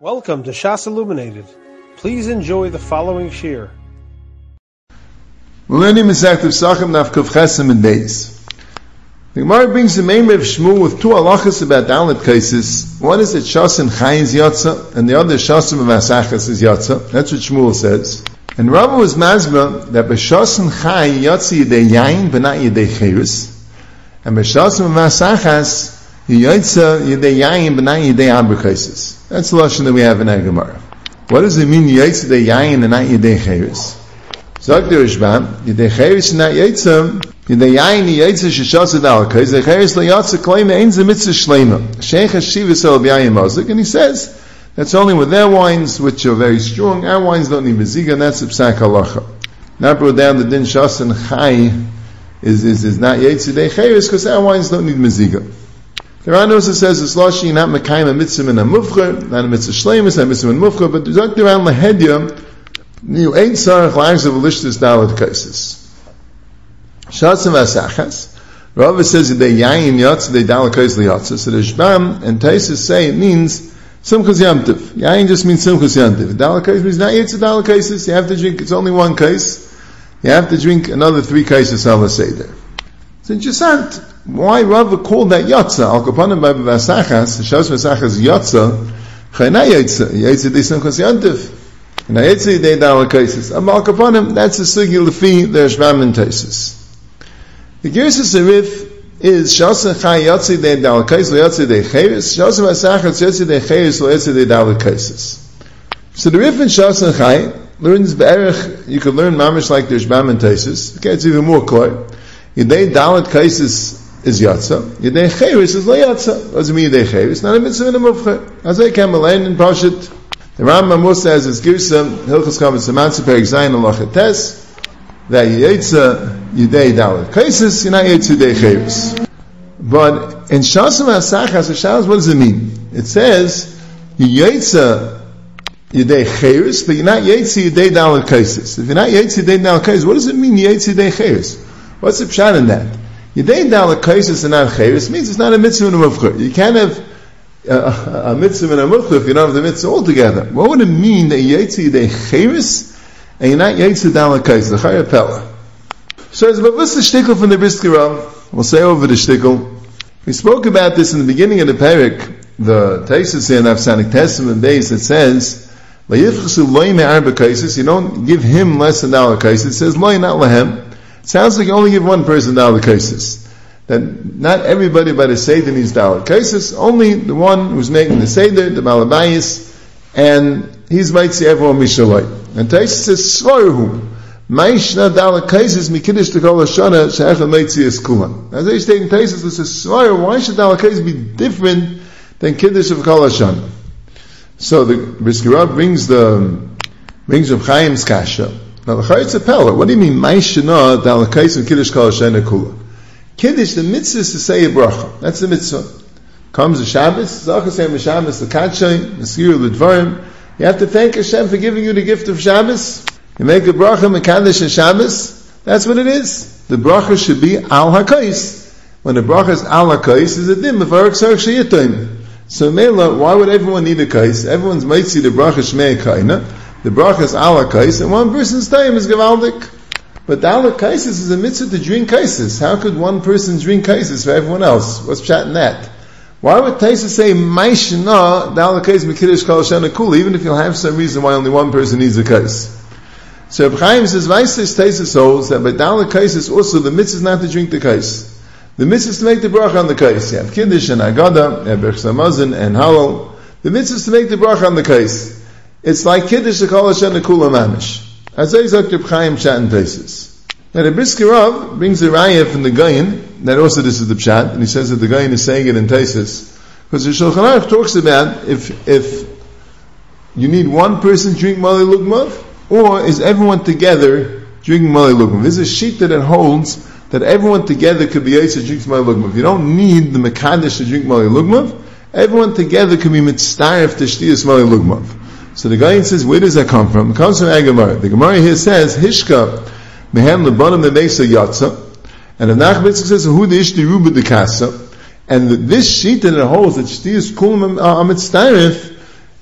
Welcome to Shas Illuminated. Please enjoy the following shir. We're learning Masechet Pesachim Naf Kuf Chesem and Beis. The Gemara brings the main of Shmuel with two halachas about Dalit cases. One is that Shasim Chai is Yotza, and the other Shasim Masachas is Yotza. That's what Shmuel says. And Rava was mazba that B'Shasim Chai Yotza Yidei Yain, but not Yidei Cheres. And B'Shasim Masachas That's the lesson that we have in our Gemara. What does it mean Yotza Yidei Yain and not Yidei Cheres? Sagt der Rishbam, Yidei Cheres not Yotza, Yidei Yain Yotza Shishasa Dalka, Yidei Cheres Lo Yotza Kleima Ein Mitzvah Shleima. Sheikh Hashiva Sel B'Yayin Mozik, and he says, that's only with their wines, which are very strong. Our wines don't need meziga, and that's a psak halacha. Now brought down the din shas and chai is, is, is not yetzidei cheres, because our wines don't need meziga. The Ran also says it's lashi not mekayim a mitzvah and a mufcher, not a mitzvah shleimus, not a mitzvah and mufcher, but actually around lahedya, you ain't sarach lags of lishtis dalit kaisis. Shas and vasachas, Rava says they yayin yotz, they dalit kais liyotz. So the Shbam and Taisus say it means Simchas Yamtiv. Yain just means Simchas Yamtiv. Dalak case means not yet Dalak cases. You have to drink, it's only one case. You have to drink another three cases on Seder. It's interesting. Why Rav called that Yotza? Al Kapanim by Vasachas, Shas Vasachas Yotza, Chayna Yotza, Yotza de Simchas Yamtiv. And Yotza de Dalak cases. Am Al Kapanim, that's a Sigi Lefi, there's Shvam and Taisis. The Gersis Arif is Shasa Chai Yotzi De Dalakais Lo Yotzi De Cheres, Shasa Vasachas Yotzi De Cheres Lo Yotzi De Dalakaisis. So the Rif in Shasa Chai learns Be'erich, you could learn Mamish like there's Bam and Taisis. Okay, it's even more clear. Yidei Dalat Kaisis is Yotza. Yidei Cheres is Yotza. What does it mean Yidei Cheres? Not a mitzvah and a mufcha. As I can Malain and Pashit. The Rambam Amos says, as Girsa, Hilchas Kavan Samansa Perik Zayin and Lachates, that Yitza Yidei Dalit Kaisis, you're not Yitza Yidei Cheres. But in Shasam HaSachas, Shas, what does it mean? It says, Yitza Yidei Cheres, but you're not Yitza Yidei Dalit Kaisis. If you're not Yitza Yidei Dalit Kaisis, what does it mean Yitza Yidei Cheres? What's the pshat in that? Yidei Dalit Kaisis and not Cheres means it's not a mitzvah and a mufchur. You can't have a, a mitzvah and a mufchur if you don't have the mitzvah altogether. What would it mean that Yitza Yidei Cheres and you're not Yitza Dalit Kaisis? The Chayah Pella. So it's what's the shtickle from the Brisker We'll say over the shtickle. We spoke about this in the beginning of the parak, the Taisus in Afsanic Testament base that says, you don't give him less than dollar kaisis. It says loy not lahem. Sounds like you only give one person dollar kaisis. That not everybody by the Seder needs dollar kaisis, only the one who's making the Seder, the Malabayis, and he's might see everyone mishaloi. And Taisus says, Svarhu. Maishna dala kaisis mikidish to kol hashana she'echa meitzias kulan. As they state in Taisus, this is Svarhu, why should dala kaisis be different than kiddush of kol hashana? So the Briskira brings the brings of Chaim's kasha. Now what do you mean Maishana dala kaisis mikidish kol hashana kulan? Kiddush, the mitzvah is to say a bracha. That's the mitzvah. Comes the Shabbos, Zachasem Shabbos, the Katshay, the Skir, the Dvarim. You have to thank Hashem for giving you the gift of Shabbos. You make a bracha Mekadesh and Shabbos. That's what it is. The bracha should be al hakais. When the bracha is al hakais, is a dim of arak sarach So Mela, why would everyone need a kais? Everyone's might see the bracha shmei kaina. The bracha is al hakais, and one person's time is gavaldik. But the al hakais is a mitzvah to drink kaisis. How could one person drink kaisis for everyone else? What's chat in that? Why would Taisa say Maishna the al hakais mekidish kol shana kula, even if you'll have some reason why only one person needs a kais? So Reb Chaim says, Vaistis Taisus holds that by Dala Kaisis also the mitzvah is not to drink the kais. The mitzvah is to make the bracha on the kais. You have Kiddush and Agada, you have Bechsamazin and Halal. The mitzvah is to make the bracha on the kais. It's like Kiddush, the Kol Hashem, the Kula Mamish. As I said, Reb Chaim Shat and Taisus. Now the Briskirav brings a raya from the Gayin, that also this is the Pshat, and he says that the Gayin is saying it in Taisus. Because the Shulchan Aruch talks about if, if you need one person to drink Mali Lugmav, or is everyone together drinking Mali Lugmav? This is a sheet that it holds that everyone together could be Yitzhak drinks Mali Lugmav. You don't need the Mekadesh to drink Mali Lugmav. Everyone together can be mitzvah to shtiyas Mali Lugmav. So the guy says, where does that come from? It comes from Agamar. The Gemara here says, Hishka, mehem lebanim memesa yatsa, and the Nachmitzvah says, who the ishti ruba the kasa, and this sheet that it holds, that shtiyas kulam uh, amitztarif,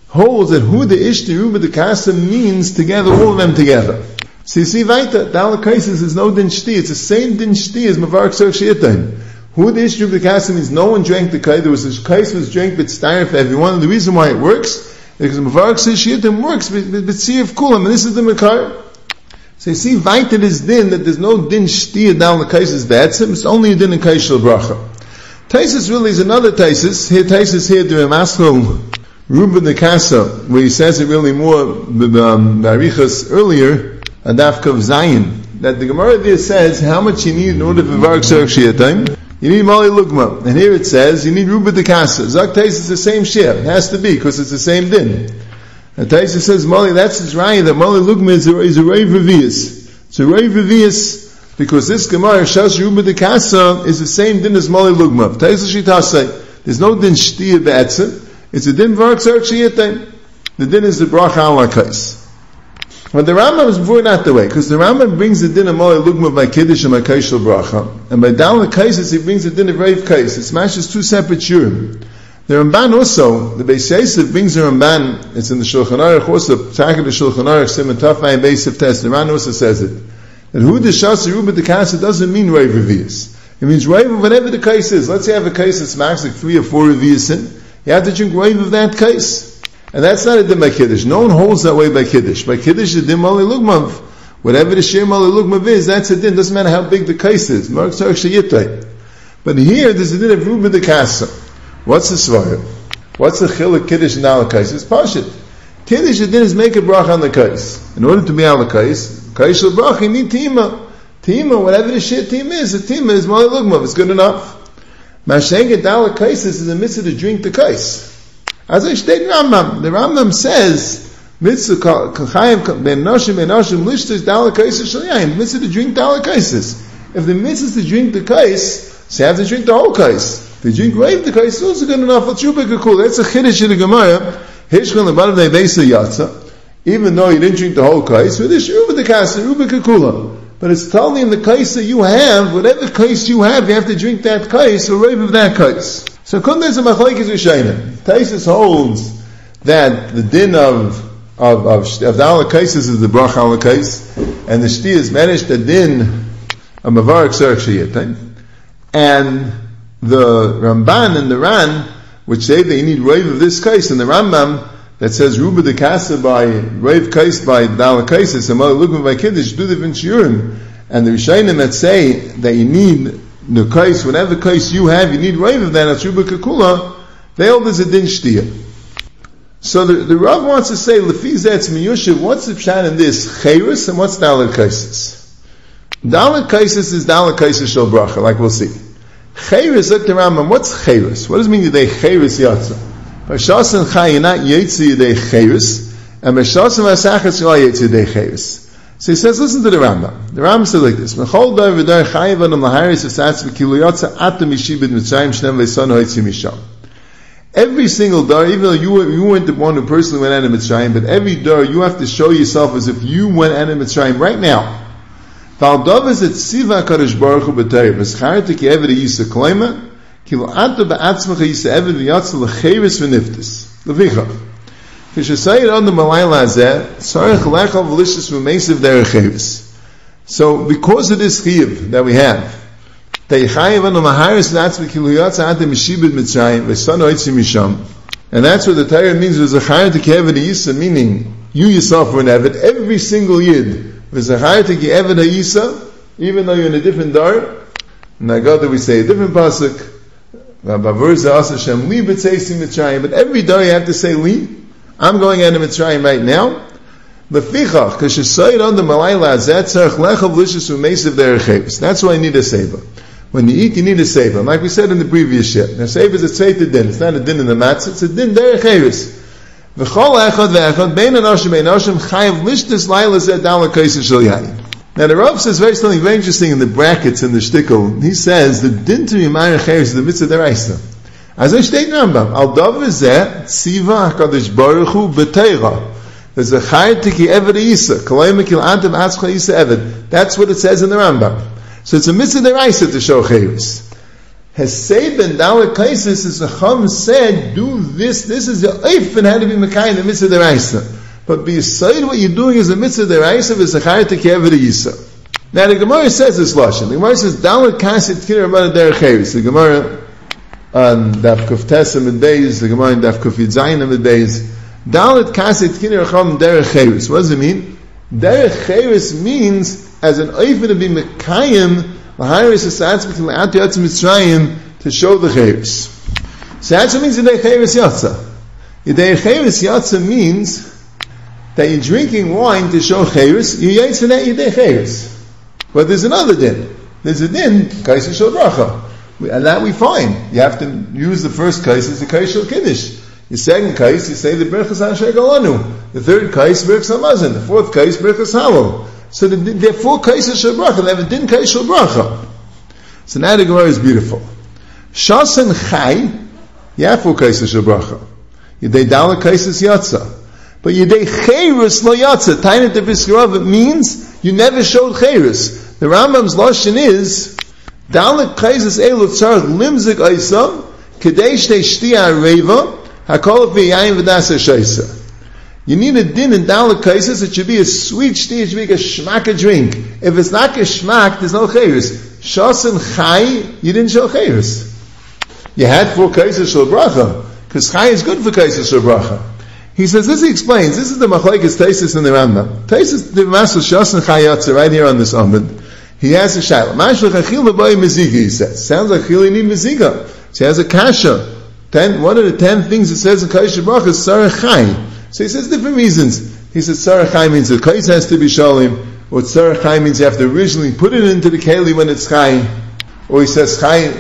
holds that who the ish the ruba the kasa means together, all of them together. So you see, weiter, Dalek Kaisis is no din shti, it's the same din shti as Mavark Sor Shiyatain. Who the issue of the kasa means no one drank the kai, there was a kais was drank but stire for everyone, and the reason why it works, is because Mavark Sor Shiyatain works, but, but, but of kulam, and this is the Makar. So you see, weiter is din, that there's no din shti Dalek Kaisis Batsim, it's only a din in Kaishal Bracha. Taisis really is another Taisis, here Taisis here, the Maschel, Ruben the Kasa, where he says it really more, um, earlier, and Dafkav Zion, that the Gemara there says how much you need in order to Vark Sark time. You need Mali Lugma. And here it says you need Ruba de Kasa. Zak Tais is the same share. It has to be because it's the same din. And Taisa says Mali, that's his right, that Mali Lugma is a, is a Rave Revius. It's a Rave Revius because this Gemara, Shas Ruba de Kasa, is the same din as Mali Lugma. Taisa Shitase, there's no din Shtia Be'etzim. It's a din Sark time. The din is the Bracha Ala Kais. But the Rambam is before not the way, because the Rambam brings the din of Moy Lugma by Kiddush and by Kaishal Bracha, and by Dal Kaisis he brings the din of Rav Kais. It smashes two separate shurim. The Ramban also, the Beis Yosef brings the Ramban, it's in the Shulchan Aruch, also, Taka the Shulchan Aruch, Simon Tafai Beis of Test, the Ramban also says it, that who the Shas Ruba the Kasa doesn't mean Rav Revius. It means Rav whatever the case is. Let's say have a case that's max like three or four Revius in, you have to drink Rav of that case. And that's not a dim by Kiddush. No one holds that way by Kiddush. By Kiddush, the dim ali lugmav. Whatever the shir ali lugmav is, that's a din. Doesn't matter how big the case is. But here, there's a din of Ruben the Kasa. What's the svara? What's the chiluk Kiddush and ala kais? It's pashit. Kiddush, the din is make a brach on the kais. In order to be ala kais, shel brach, you need tima. Tima, whatever the shit tima is, the tima is mali lugmav. It's good enough. Mashenget ala kais is in the of the drink the kais. As I state Rambam, the Rambam says, mitzvah ben noshim ben noshim lishtas dala kaisis shalayim. Mitzvah to drink dala kaisis. If the mitzvah is to drink the kais, so you have to drink the whole kais. If you drink right the kais, it's also good enough for chubik cool. That's a chiddush in the Gemara. Hishkon lebanav ne'beisa yatsa. Even though you didn't drink the whole kais, with this ruba the kasa, ruba kakula. But it's telling in the kais that you have, whatever kais you have, you have to drink that kais, or rave of that kais. So Kundais and Machlaikis Rishayim. Taisus holds that the din of of of, of the is the brach alakais, and the shti is managed the din of mavarik serach and the Ramban and the Ran, which say that you need rave of this case, and the Rambam that says Ruba de Kasa by rave case by dalakaisis and looking by kiddush do the shiurim, and the Rishayim that say that you need the case, whatever case you have, you need rave of that, Atruba Kakula, they all as a din shtia. So the, the Rav wants to say, Lefizetz Miyushiv, what's the pshat in this? Chayris, and what's Dalit Kaisis? Dalit Kaisis is Dalit Kaisis Shal Bracha, like we'll see. Chayris, look Rambam, what's Chayris? What does it mean they Chayris Yatza? B'shas and Chay, you're not Yetzi Yedei Chayris, and B'shas and Vasachas, you're not Yetzi Yedei Chayris. So he says, listen to the Rambam. The Rambam says like this: Mechol dar v'dar chayiv anam laharis v'satz v'kiluyotza atam mitzrayim shnem. Every single door, even though you, you weren't the one who personally went out of Mitzrayim, but every door you have to show yourself as if you went out of Mitzrayim right now. Valdav is et siva kadosh baruch hu ki kloima eved v'yatza l'cheiris v'niftis. So, because of this chiv that we have. And that's what the Torah means with Zachar to Kevad Yisa, meaning you yourself were an Evid, every single Yid, with Zachar to Kevad Yisa, even though you're in a different dar, in Nagada we say a different pasuk, but every day you have to say Li, I'm going into Mitzrayim right now. Lefichach, you on the malayla zetzach lechav lishus umesiv derechevis. That's why I need a seva. When you eat, you need a seva. Like we said in the previous shit. Now, seva is a tzeit din. It's not a din in the matzah. It's a din derechevis. V'chol echad bein bein chayav dala kaisa shel yayin. Now the Rav says very something very interesting in the brackets in the shtickle. He says the din to be ma'ir is the mitzvah deraisa. As I state Rambam, al dav zeh tziva hakadosh baruch hu b'teira. There's a chayt tiki eved isa, kalay mekil antam atzcha isa eved. That's what it says in the Rambam. So it's a mitzvah deraisa to show chayris. Hesed ben Dalit Kaisis is the Chum said, do this, this is the Eif and how to be Mekai in the mitzvah deraisa. But beside what you're doing is a mitzvah deraisa, is a chayat to kever yisa. Now the Gemara says this lashon. The Gemara says Dalit Kasit Kira Derech The Gemara on Daf Kuf Tesem and Beis, the Gemara on Daf Kuf Yitzayin and Beis. Dalit Kasit Kira Rabban Derech What does it mean? Derech means as an oifen to be Mekayim Lahiris Asatz B'Tim Le'at Yatzim Mitzrayim to show the Chayrus. So that's what means Yidei Chayrus Yatza. Yidei Chayrus Yatza means that you're drinking wine to show Chayrus, you that Yidei Chayrus. But there's another din. There's a din, Kaisa Shal Bracha. And that we find. You have to use the first case as the kais shel kiddush. The second case, you say the berachas asher galanu. The third case, berachas hamazon. The fourth case, berachas halal. So the, they're four kaises shel bracha. They have a din kais shel bracha. So now the Gemara is beautiful. Shasen chai, you have four kaises shel bracha. Yedei dala kaises yatza. But yedei cheirus lo yatza. Tainat de it means you never showed cheirus. The Rambam's lashon is Dalit kaises elu tzarach limzik oisam kadesh te shtia reva hakol v'yayin v'dasa shaisa. You need a din in Dalit cases. It should be a sweet shti. It should be a shmaka drink. If it's not a shmak, there's no chayris. Shasen chai, you didn't show chayris. You had four cases shel bracha because chai is good for cases shel bracha. He says this. He explains. This is the machlekes tesis in the Rambam. Tesis the master shasen chai yatsa right here on this amud. He has a shaila. Mashlech achil v'boy meziga. He says sounds like chil you need meziga. So he has a kasha. Ten, one of the ten things it says in Kaish Bracha is Sarah Chai. So he says different reasons. He says sarachai means the kais has to be shalim, What sarachai means you have to originally put it into the keli when it's Chai, or he says Chai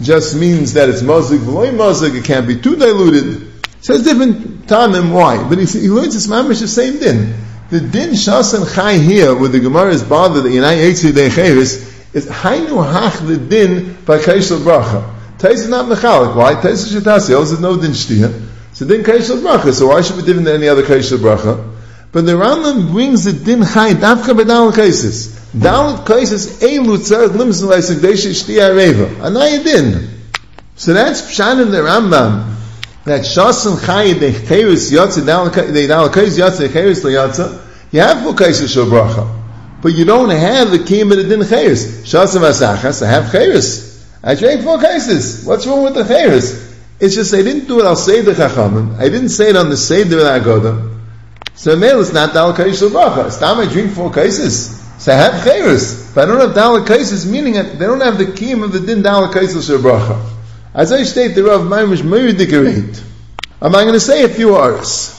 just means that it's mazik, v'loy mazik, it can't be too diluted. He says different time and why, but he, he learns this mamish the same din. The din shas and chai here, where the Gemara is bothered that Yanai Eitzi De Cheres, is hainu hach the din by Kaishal Bracha. Tais is not mechalik. Why? Tais is shetasi. Also, no din shtia. So din kaishal bracha. So why should we different than any other kaishal bracha? But the Rambam brings the din high dafka b'dal kaisis. Dal kaisis elu tzarech limson leisik deshi shtia reva. Anaya din. So that's pshan in the Rambam. That shasan chay de chayus yotze de dal kaisis yotze chayus liyotze. You have full kaisis shal bracha. But you don't have the kiyam of the din chayus. Shasan vasachas, I have chayus. I drank four cases. What's wrong with the chayus? It's just I didn't do it. I'll say the chachamim. I didn't say it on the seder of the agoda. So male is not dal kaish bracha. It's time I drink four cases. So I have chayus, but I don't have dal cases. Meaning they don't have the kiyum of the din kaisis bracha. As I state, the Rav Maimish Meridikarate. I'm going to say a few hours.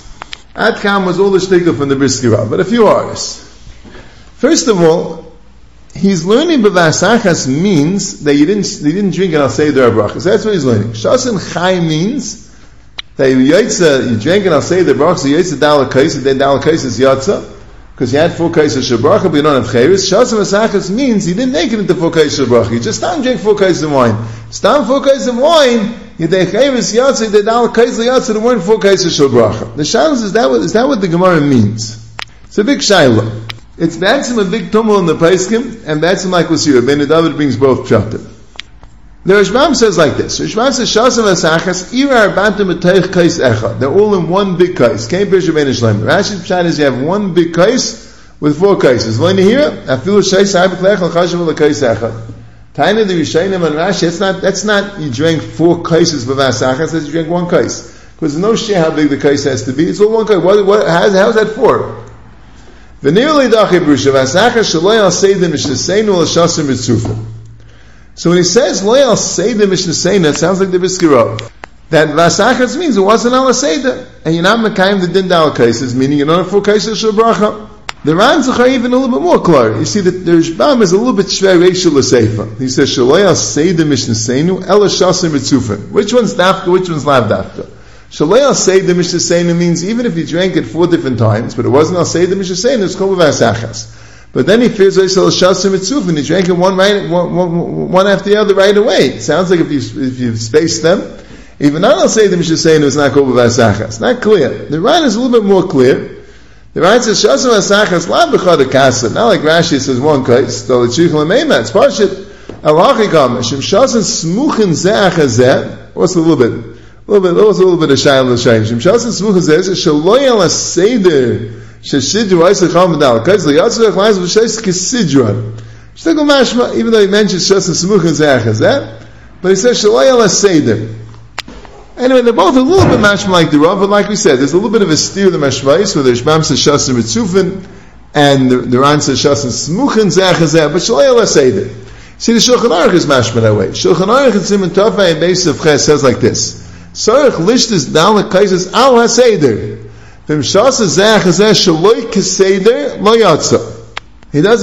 Adkam was all the shtickle from the Briski Rav, but a few hours. First of all, he's learning b'vasachas means that you didn't you didn't drink and I'll say the brachas. That's what he's learning. Shasin chai means that you yotza, you drink and I'll say the brachas. You yotza dal kais, then dal kais is yotza because you had four kaises shabracha, but you don't have chayris. Shasim asachas means he didn't make it into four kaises shabracha. He just stand drink four kaises of wine. Stand four kaises of wine. You day chayris yotza, you dal kaises yotza. The word four kaises shabracha. The shalos is that what is that what the gemara means? It's a big shiloh. It's Batsim a big tumul in the Paiskim, and Batsim like we'll see. Rabbeinu David brings both pshatim. The Rishbam says like this. Rishbam says, Shasam Asachas, Ira Arbantim Etoich Kais Echa. They're all in one big kais. Kain Pish Rabbeinu Shlem. Rashi Pshat is you have one big kais with four kaises. When you hear it, Afilu Shai Sahib Klech Al Chashav Al Kais Echa. Taina the Rishayim and Rashi, it's not, that's not you drink four kaises with Asachas, that's you drink one kais. Because there's no share how big the kais has to be. It's all one kais. What, what, how's, how's that four? So when he says loyal seder mishnaseinu, it sounds like the biskirov. That vasachas means it wasn't al seder, and you're not mekayim the din dal cases, meaning you're not a full cases shel bracha. The Ranzach are even a little bit more clear. You see that the Rishbam is a little bit shver racial l'seifa. He says shaloyal seder mishnaseinu ela shasim. Which one's dafka? Which one's lav dafka? Say the Mishnah means even if you drank it four different times, but it wasn't Al the Mishnah it's called Vasachas. But then he fears Shasim and drank it one, right, one, one, one after the other right away. It sounds like if you, if you space them, even not I'll say the Mishnah it's not called Vasachas. Not clear. The Ryan is a little bit more clear. The Ryan says Shasim Vasachas, La Bechad Kasa. Not like Rashi says one case, though the Chichel It's Parshit. Alachikam, Shem Shasan Smuchin Zeach Hazeh, what's a little bit, a little bit, also a little bit of Shail L'Shayim. Shem Shasan Smuchin Zeach, Shaloy Al HaSeder, Sheshidru Eisach Ham V'dal, Kais L'Yatzvech Lais V'Sheis Kisidruan. Shtegel Mashma, even though he mentions Shasan Smuchin Zeach Hazeh, but he says Shaloy Al HaSeder. Anyway, they're both a little bit mashma like the Rav, but like we said, there's a little bit of a steer the mashmais, where the Shmam says Shasim Mitzufin, and the, the Ran says Shasim Smuchin Zechazeh, but Shalay Allah Seder. See, the Shulchan Aruch is mashma that way. Shulchan Aruch in Simon Tofay and Beis of Ches says like this, Sarach Lishtis Dalek Kaises Al HaSeder. He doesn't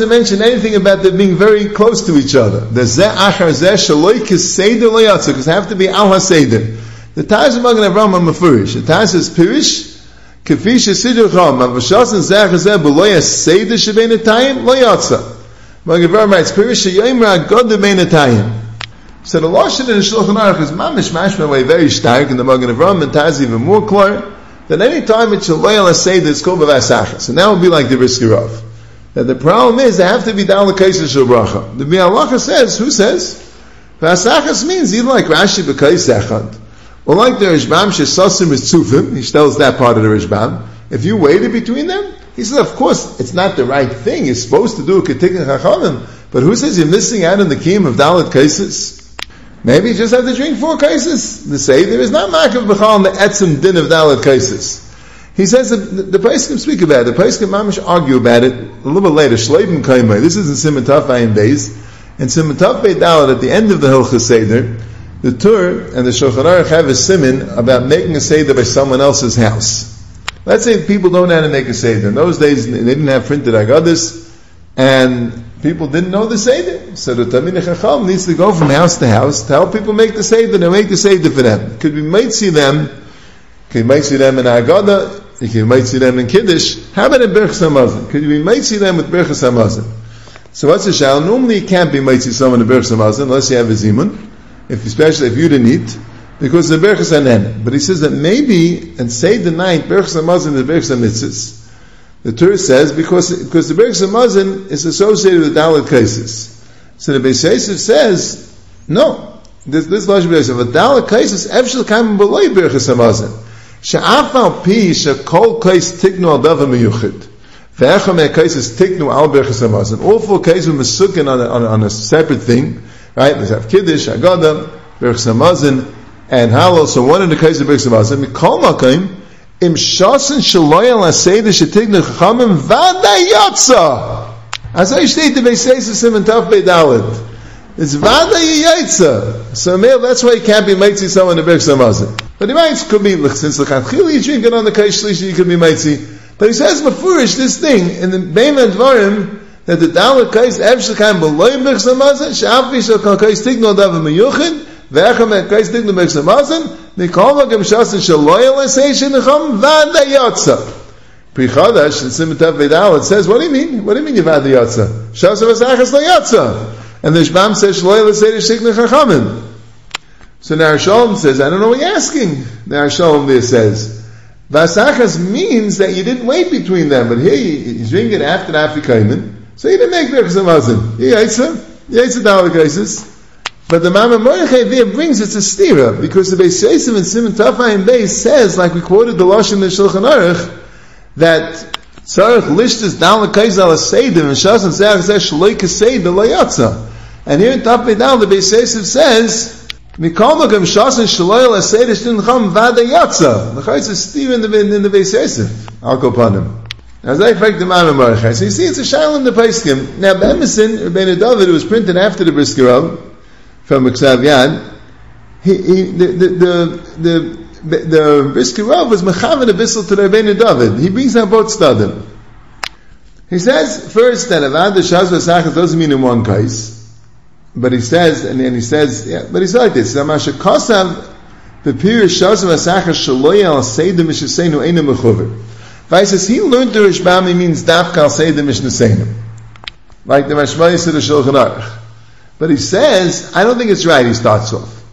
mention anything about them being very close to each other. The Zeh Achar Zeh Shaloi Keseder Lo Yatsa, because they have to be Al HaSeder. The Taz Magen Avraham are mafurish. The Taz says Pirish, Kefi shesidur chom, avashasin zeh chazeh b'lo yaseder shebein etayim, lo yatsa. Magen Avraham writes, Pirish sheyoimra god debein etayim. So the Lashon in the Shulchan Aruch is mamish mashma way very stark in the Magen Avraham and Taz even more clear that any time it's shaloyal aseder, it's called b'vasachas. And that would be like the risk of. That the problem is they have to be down the case of Shabracha. The Biur Halacha says, who says? Vasachas means either like Rashi b'kais echad, or like the Rishbam, Shesasim is Tzufim, he tells that part of the Rishbam. If you waited between them, he says, of course, it's not the right thing. You're supposed to do a Ketik and Chachamim. But who says you're missing out on the Kiyam of Dalit cases? Maybe you just have to drink four cases. The say is not Makav B'chal in the Etzim Din of Dalit cases. He says that the, the can speak about it. The can mamish argue about it a little bit later. Shleibim Kaimai. This is in Simon Tafayim days. And Simon Tafay Dalit at the end of the Hilchah Seder, the Tur and the Shulchan Aruch have a simon about making a seder by someone else's house. Let's say people don't know how to make a seder. In those days, they didn't have printed agadis, and people didn't know the seder. So the Talmid Chacham needs to go from house to house to help people make the seder. and make the seder for them. Could we might see them? Could we might see them in agada? You might see them in kiddush. How about in Birchas Hamazon? Could we might see them with Birchas Hamazon? So what's the shal? Normally, you can't be might see someone in Birchas Hamazon unless you have a zimun if especially if you didn't eat, because the berachas anen. But he says that maybe and say the night berachas hamazon and berachas mitzvahs. The Torah says because because the berachas hamazon is associated with dalit cases. So the Beis says no. This this lashon Beis. A dalit cases efshel kam beloy berachas hamazon. She'af al pi shekol kais tiknu al davar miyuchid. Ve'echa me cases tiknu al berachas hamazon. All four cases were mesukin on on, on a separate thing. Right? Let's have Kiddush, Agada, Berch Samazin, and Halal. So one in the case of Berch Samazin, Mikol Makim, Im Shasen Shaloy Al Aseda Shetignu Chachamim Vada Yatsa. As I state the Beiseis of Simon Taf Beidalid. It's Vada Yatsa. So male, that's why you can't be Maitzi someone in Berch Samazin. But he might, could be, since L'chatchil you drink it on the Kaish Shlishi, you could be Maitzi. But he says, Mafurish, this thing, in the Bein Dvarim, that the dalet kais ev shekayim b'loyim b'chsamazin, she'afi shel kal kais tigno dav meyuchin, ve'echem e kais tigno b'chsamazin, mikol magam shasin shel loyal esay shenecham vada yotza. Pri in Vedal, it says, what do you mean? What do you mean you vada yotza? Shasa v'sachas lo yotza. And the Shbam says, loyal esay shekne chachamim. So Nar Shalom says, I don't know what you're asking. Nar Shalom there says, Vasachas means that you didn't wait between them, but here you, you drink it after the Afrikaiman, so he didn't make Birchas some. He ate some Dalek But the Maamar Mordechai there brings it's a stira, because the Beis Yosef and Simon Tafayim Beis says, like we quoted the Lashon in the Shulchan Aruch, that Tzarech lishtas down the kaiz al seidim and shas and zeh zeh shloi kaseid lo And here in Tafay down the Beis Yosef says, Mikol magam shas and shloi al seidim shtin cham vada yatsa. The chayz is stira in the, in the Beis Yosef. I'll go upon him. As I fact the man Mordechai. So you see, it's a shail in the Paiskim. Now, Be'emerson, Rebbeinu David, was printed after the Briskerov, from Yad, he, he, the, the, the, the, the Briskerov was Mechavan Abyssal to the Rebbeinu David. He brings out both stadim. He says, first, that Avad Shaz Vasachas doesn't mean in one case, but he says, and then he says, yeah, but he's like this, Zamasha Kosav, the Pirish Shaz Vasachas Shaloy al Seidim Mishaseinu Einu Mechuver. Vai says he learned the Rishbami means dafka say the Mishnah Seinim. Like the Mashmayis of the Shulchan Aruch. But he says, I don't think it's right, he starts off.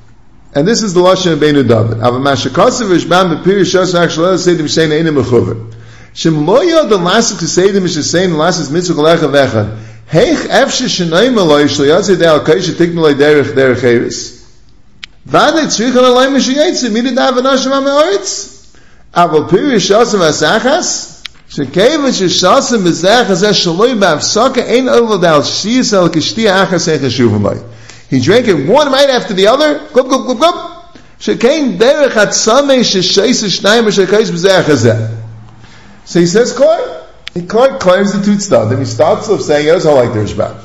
And this is the Lashon of Beinu David. Ava Mashakasav Rishbam Bepir Shas Rachshalel Say the Mishnah Einim Mechuver. The lasik to mitzvah kolecha vechad. Heich efshe shenoim aloi shlo yatsi de al kaish tiknolai derech derech eris. Vade tzrichan aloi mish yaitzi midi da vanashim ha-me'oritz. Aval shekeva shasam bezachas es shaloi ba'afsaka ein oval dal shiyas al kishtiya achas ein chashuvim lai. He drank it one right after the other, glub, glub, glub, glub. Shekein derech atzamei shesheis shnayim shekais bezachas zeh. So he says, Koi. He claims the two tzadim. He starts off saying, "Yes, I like the Rishbam."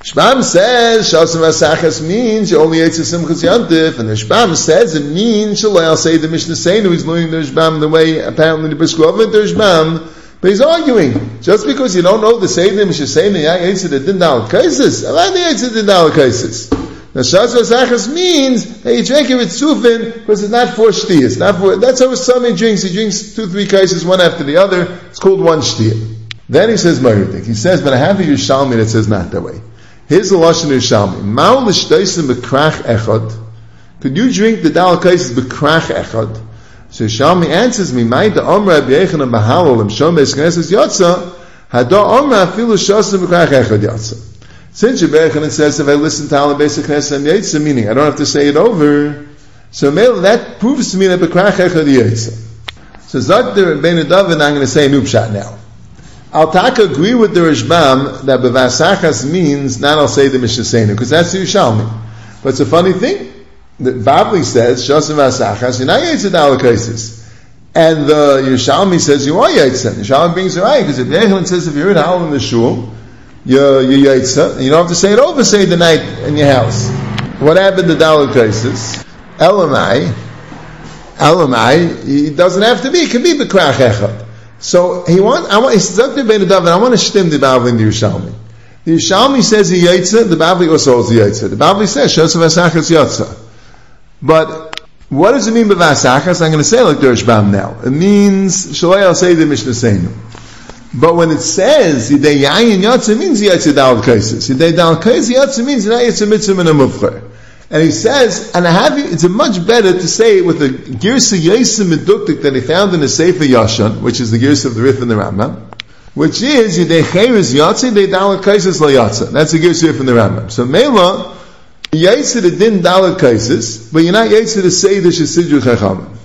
Rishbam says Shasam Asachas means you only ate Simchas Yantif, and the Rishbam says it means Shalai say the Mishnah Seinu. He's learning the Rishbam the way apparently the Briskov of the Rishbam. But he's arguing just because you don't know the Seder Mishnah Seinu, I ate the Dindal Kaisis. I the ate the Dindal Kaisis. Now Shas Vasachas means that you drink it with sufin because it's not four shtiyas. Not for, that's how Sami drinks. He drinks two, three cases one after the other. It's called one shtiyah. Then he says Mayridik. He says, but I have a Yerushalmi that says not that way. Here's the Lashon Yerushalmi. Ma'ul l'shtaisim b'krach echad. Could you drink the dal cases b'krach echad? So Yerushalmi answers me, May da omra b'yechan b'halal im shom b'eskneses yotza, hada omra afilu shasim b'krach echad yotza. Since Rebbe says if I listen to Alan Basic Knesset Yaitza, meaning I don't have to say it over, so that proves to me that Bekrach Echad Yaitza. So Zak the Rebbeinu David, I'm going to say a new pshat now. I'll tak agree with the Rishbam that Bevasachas means not I'll say the Mishnah because that's the Yerushalmi. But it's a funny thing. that Babli says, Shosam Vasachas, you're not Yaitza Dalakaisis. And the Yerushalmi says you are Yaitza. Yerushalmi brings it right, because if Yechon says if you're in Hal in the Shul, your, your yaitza, and you don't have to say it over, say the night in your house. What happened to Dalit cases? Elamai, Elamai, he doesn't have to be, it can be Bekrach Echad. So he want, I want, he says, Dr. Ben David, I want to stim the Bavli in the Yerushalmi. The Yerushalmi says the Yaitza, the Bavli also the Yaitza. The Bavli says, Shosav Asachas Yatza. But, what does it mean by Vasachas? I'm going to say like the Rishbam now. It means, I'll say the Mishnah Seinu. But when it says Yidei Yayin Yatsa means Yatsa Dal Kaisis. Yidei Dal Kaisis Yatsa means Yidei Yatsa Mitzvah and a Mufcher. And he says, and I have you, it's a much better to say it with the Girsa Yasim Meduktik that he found in the Sefer Yashan, which is the Girsa of the Rif and the Rambam, which is Yidei Chayris Yatsa, Yidei Dal Kaisis La Yatsa. That's the Girsa from the Rambam. So Mela, Yaitsa the Din Dal Kaisis, but you're not Yaitsa to say the Shesidru Chachamim.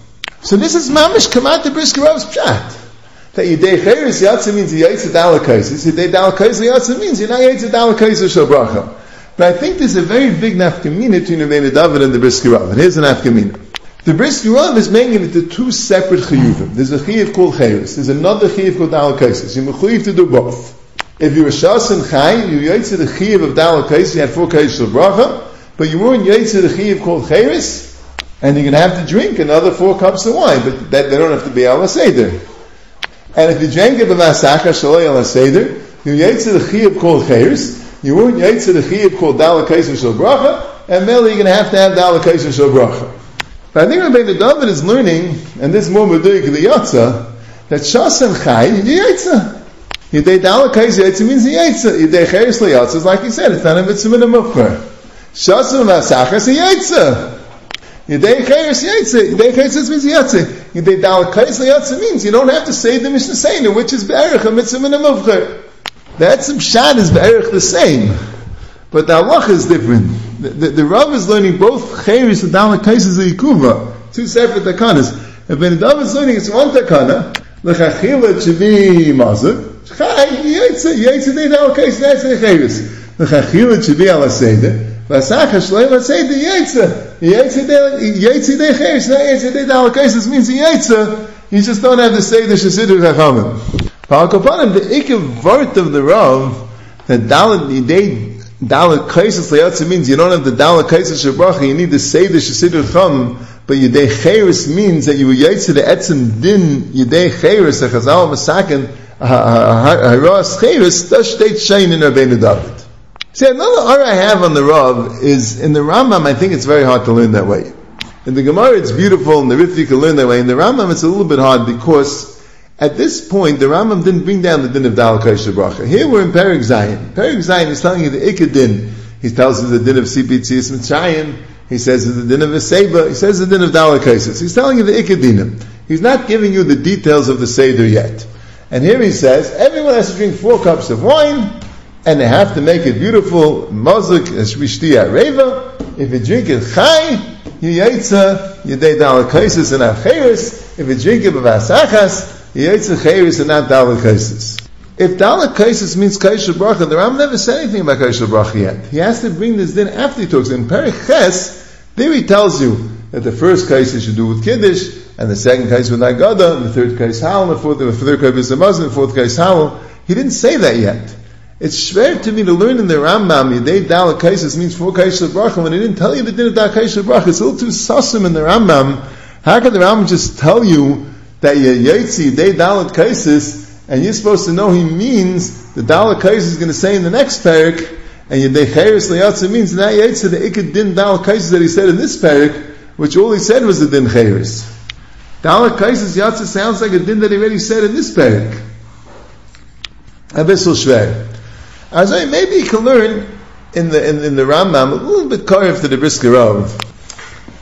So this is Mamish Kamat the Briskarov's Pshat that Yidei Cheres Yatsa means Yaitza Dalakaisis, Yidei Dalakaisis Yatsa means you're not Yaitza Dalakaisis Shabracha. But I think there's a very big nafkamina between the Vena David and the Briski Rav. And here's an nafkamina. The Briski Rav is making it into two separate chiyuvim. There's a chiyuv called Cheres. There's another chiyuv called Dalakaisis. You're mechuyiv to do both. If you were Shas and Chai, you Yaitza the chiyuv of Dalakaisis, you had four Kaisis Shabracha, but you weren't Yaitza the chiyuv called Cheres, and you're going to have to drink another four cups of wine, but that, they don't have to be Al Seder. And if you drank it b'masaka shaloi al seder, you yaitze the chiyuv called chayers, you weren't yaitze the chiyuv called dalakaiser shal bracha, and merely you're going to have to have dalakaiser shal bracha. But I think Rabbi David is learning, and this is more meduik the yatza, that shas and chay, you yaitze. Yidei dalakaiser yaitze means yaitze. Yidei chayers la yatze is like he said, it's not a mitzvah in a. Shas and masaka is yaitze. Yidei chayers yaitze. Yidei chayers means yaitze. Yidei dal kais yatsa means you don't have to say the Mishnah Seinu, which is be'erich a mitzvah and a muvcher. That some shad is be'erich the same. But the halach is different. The, the, the Rav is learning both chayris and dal kais is a yikuva. Two separate takanas. If Ben Dav is learning it's one takana, l'chachila chivi mazuk, chay, yetsa, yetsa de dal kais, that's the chayris. L'chachila chivi ala seder, Vasacha shleim say the yetsa. Yetsa de yetsa de chesh. No yetsa de dalakaisis means the yetsa. You just don't have to say the shesidur chachamim. The ikkev vart of the rav that dalit they dalit kaisis leyatsa means you don't have the dalit kaisis shabracha. You need the shesidur chachamim. But yedei cheres means that you yetsa the etzim din yedei cheres the chazal masakin haras cheres. That state shayin in Rabbeinu David. See, another R I have on the Rav is in the Rambam. I think it's very hard to learn that way. In the Gemara, it's beautiful, and the Rif you can learn that way. In the Rambam, it's a little bit hard because at this point, the Rambam didn't bring down the din of Dal Kaish Bracha. Here we're in Perik Zayin. Perik Zayin is telling you the Ikka din. He tells you the din of Sipitzias Mitzrayim. He says it's the din of Veseba. He says the din of Dal. He's telling you the Ikka dinim. He's not giving you the details of the Seder yet. And here he says, everyone has to drink four cups of wine, and they have to make it beautiful, mazik, shvishtiya reva. If you drink it chai, you yaitza, yedei dalak kaisis and not chayris. If you drink it b'vasachas, you yaitza chayris and not dalak kaisis. If dalak kaisis means kaisha bracha, the Ram never said anything about kaisha bracha yet. He has to bring this in after he talks. In Perich Ches, there he tells you that the first kaisis should do with kiddush, and the second kaisis with nagada, and the third kaisis halal, and the fourth, the third kaisis with the fourth kaisis halal. He didn't say that yet. It's schwer to me to learn in the Rambam, Yedei Dal Kaisis means four Kaisis Bracha, when he didn't tell you the din of Dal Kaisis Bracha. It's a little too sussum in the Rambam. How can the Rambam just tell you that Yetzi Yedei Dal Kaisis, and you're supposed to know he means the Dal Kaisis is going to say in the next parak, and Yedei Chayris Leyatza means that Yetzi the Ikad Din Dal Kaisis that he said in this parak, which all he said was the Din Chayris. Dal Kaisis Yatza sounds like a din that he already said in this parak. A bissel schwer. As I maybe you can learn in the in, in the Rambam a little bit carved to the Brisker.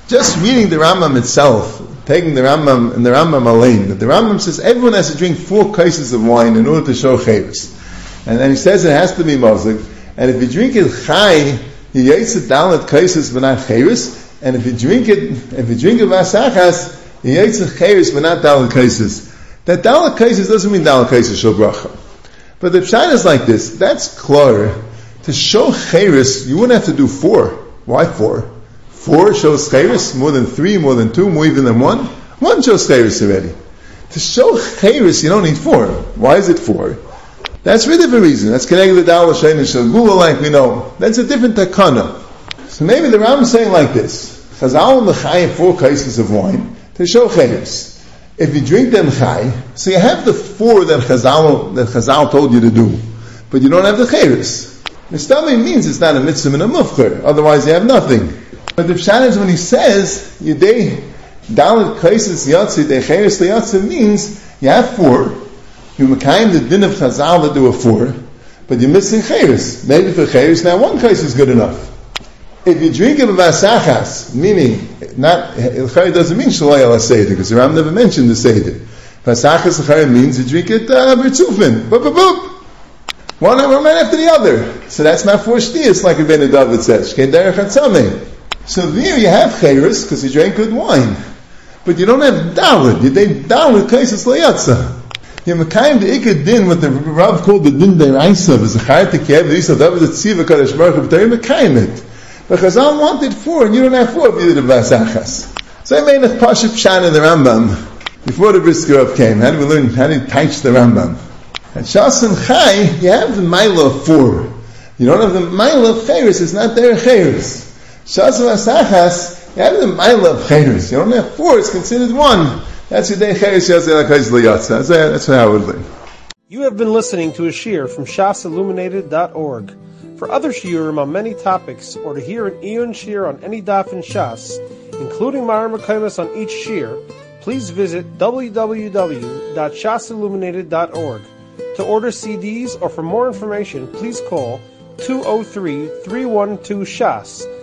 Just reading the Rambam itself, taking the Rambam and the Rambam alone. The Rambam says everyone has to drink four cases of wine in order to show chavis. And then he says it has to be mazik. And if you drink it chai, you yates it down at cases but not chavis. And if you drink it, if you drink it vasachas, you it chavis but not dalat cases. That dalat cases doesn't mean dalat cases shel bracha. But the pshat is like this. That's clear. To show chayris, you wouldn't have to do four. Why four? Four shows chayris, more than three, more than two, more even than one. One shows chayris already. To show chayris, you don't need four. Why is it four? That's really the reason. That's connected to Dawah Shein and Shagula, like we know. That's a different takana. So maybe the Ram is saying like this. Chazal and L'chayim four cases of wine to show chayris if you drink them chai, so you have the four that Chazal, that Chazal told you to do, but you don't have the chayris. Mistami means it's not a mitzvah and a mufcher, otherwise you have nothing. But the pshat is when he says, Yudei dalit kaisis yatsi de chayris yatsi means you have four, you mekayim the din of Chazal that there were four, but you're missing chayris. Maybe for chayris now one case is good enough. If you drink it vasachas, meaning not ilchay doesn't mean shalay seder because the Ram never mentioned the seder. Vasachas ilchay means you drink it uh, bertzufin, boop boop boop. One one after the other. So that's not four shtiyas like Ben David says. So there you have chayris because you drank good wine, but you don't have dawud. You did dawud kaisis layatza. You mekayim the ikad din what the Rav called the din deraisa is a chayat tekev. The Yisrael that was a tziva kadosh baruch hu. But you mekayim it. But Chazal wanted four, and you don't have four you did a Vasachas. So I made a Pasha Pshan in the Rambam before the Brisker came. How do we learn? How do we teach the Rambam? At Shas and Chai, you have the Milo of four. You don't have the Milo of Chayris, it's not there Chayris. You have the Milo of Chayris. You have four, it's considered one. That's your day Liyatza. That's how would. You have been listening to a shear from shasilluminated.org. For other shiurim on many topics, or to hear an Eon shear on any daf in Shas, including Mara Mekaimas on each shear, please visit www.shasilluminated.org. To order CDs or for more information, please call 203-312 Shas.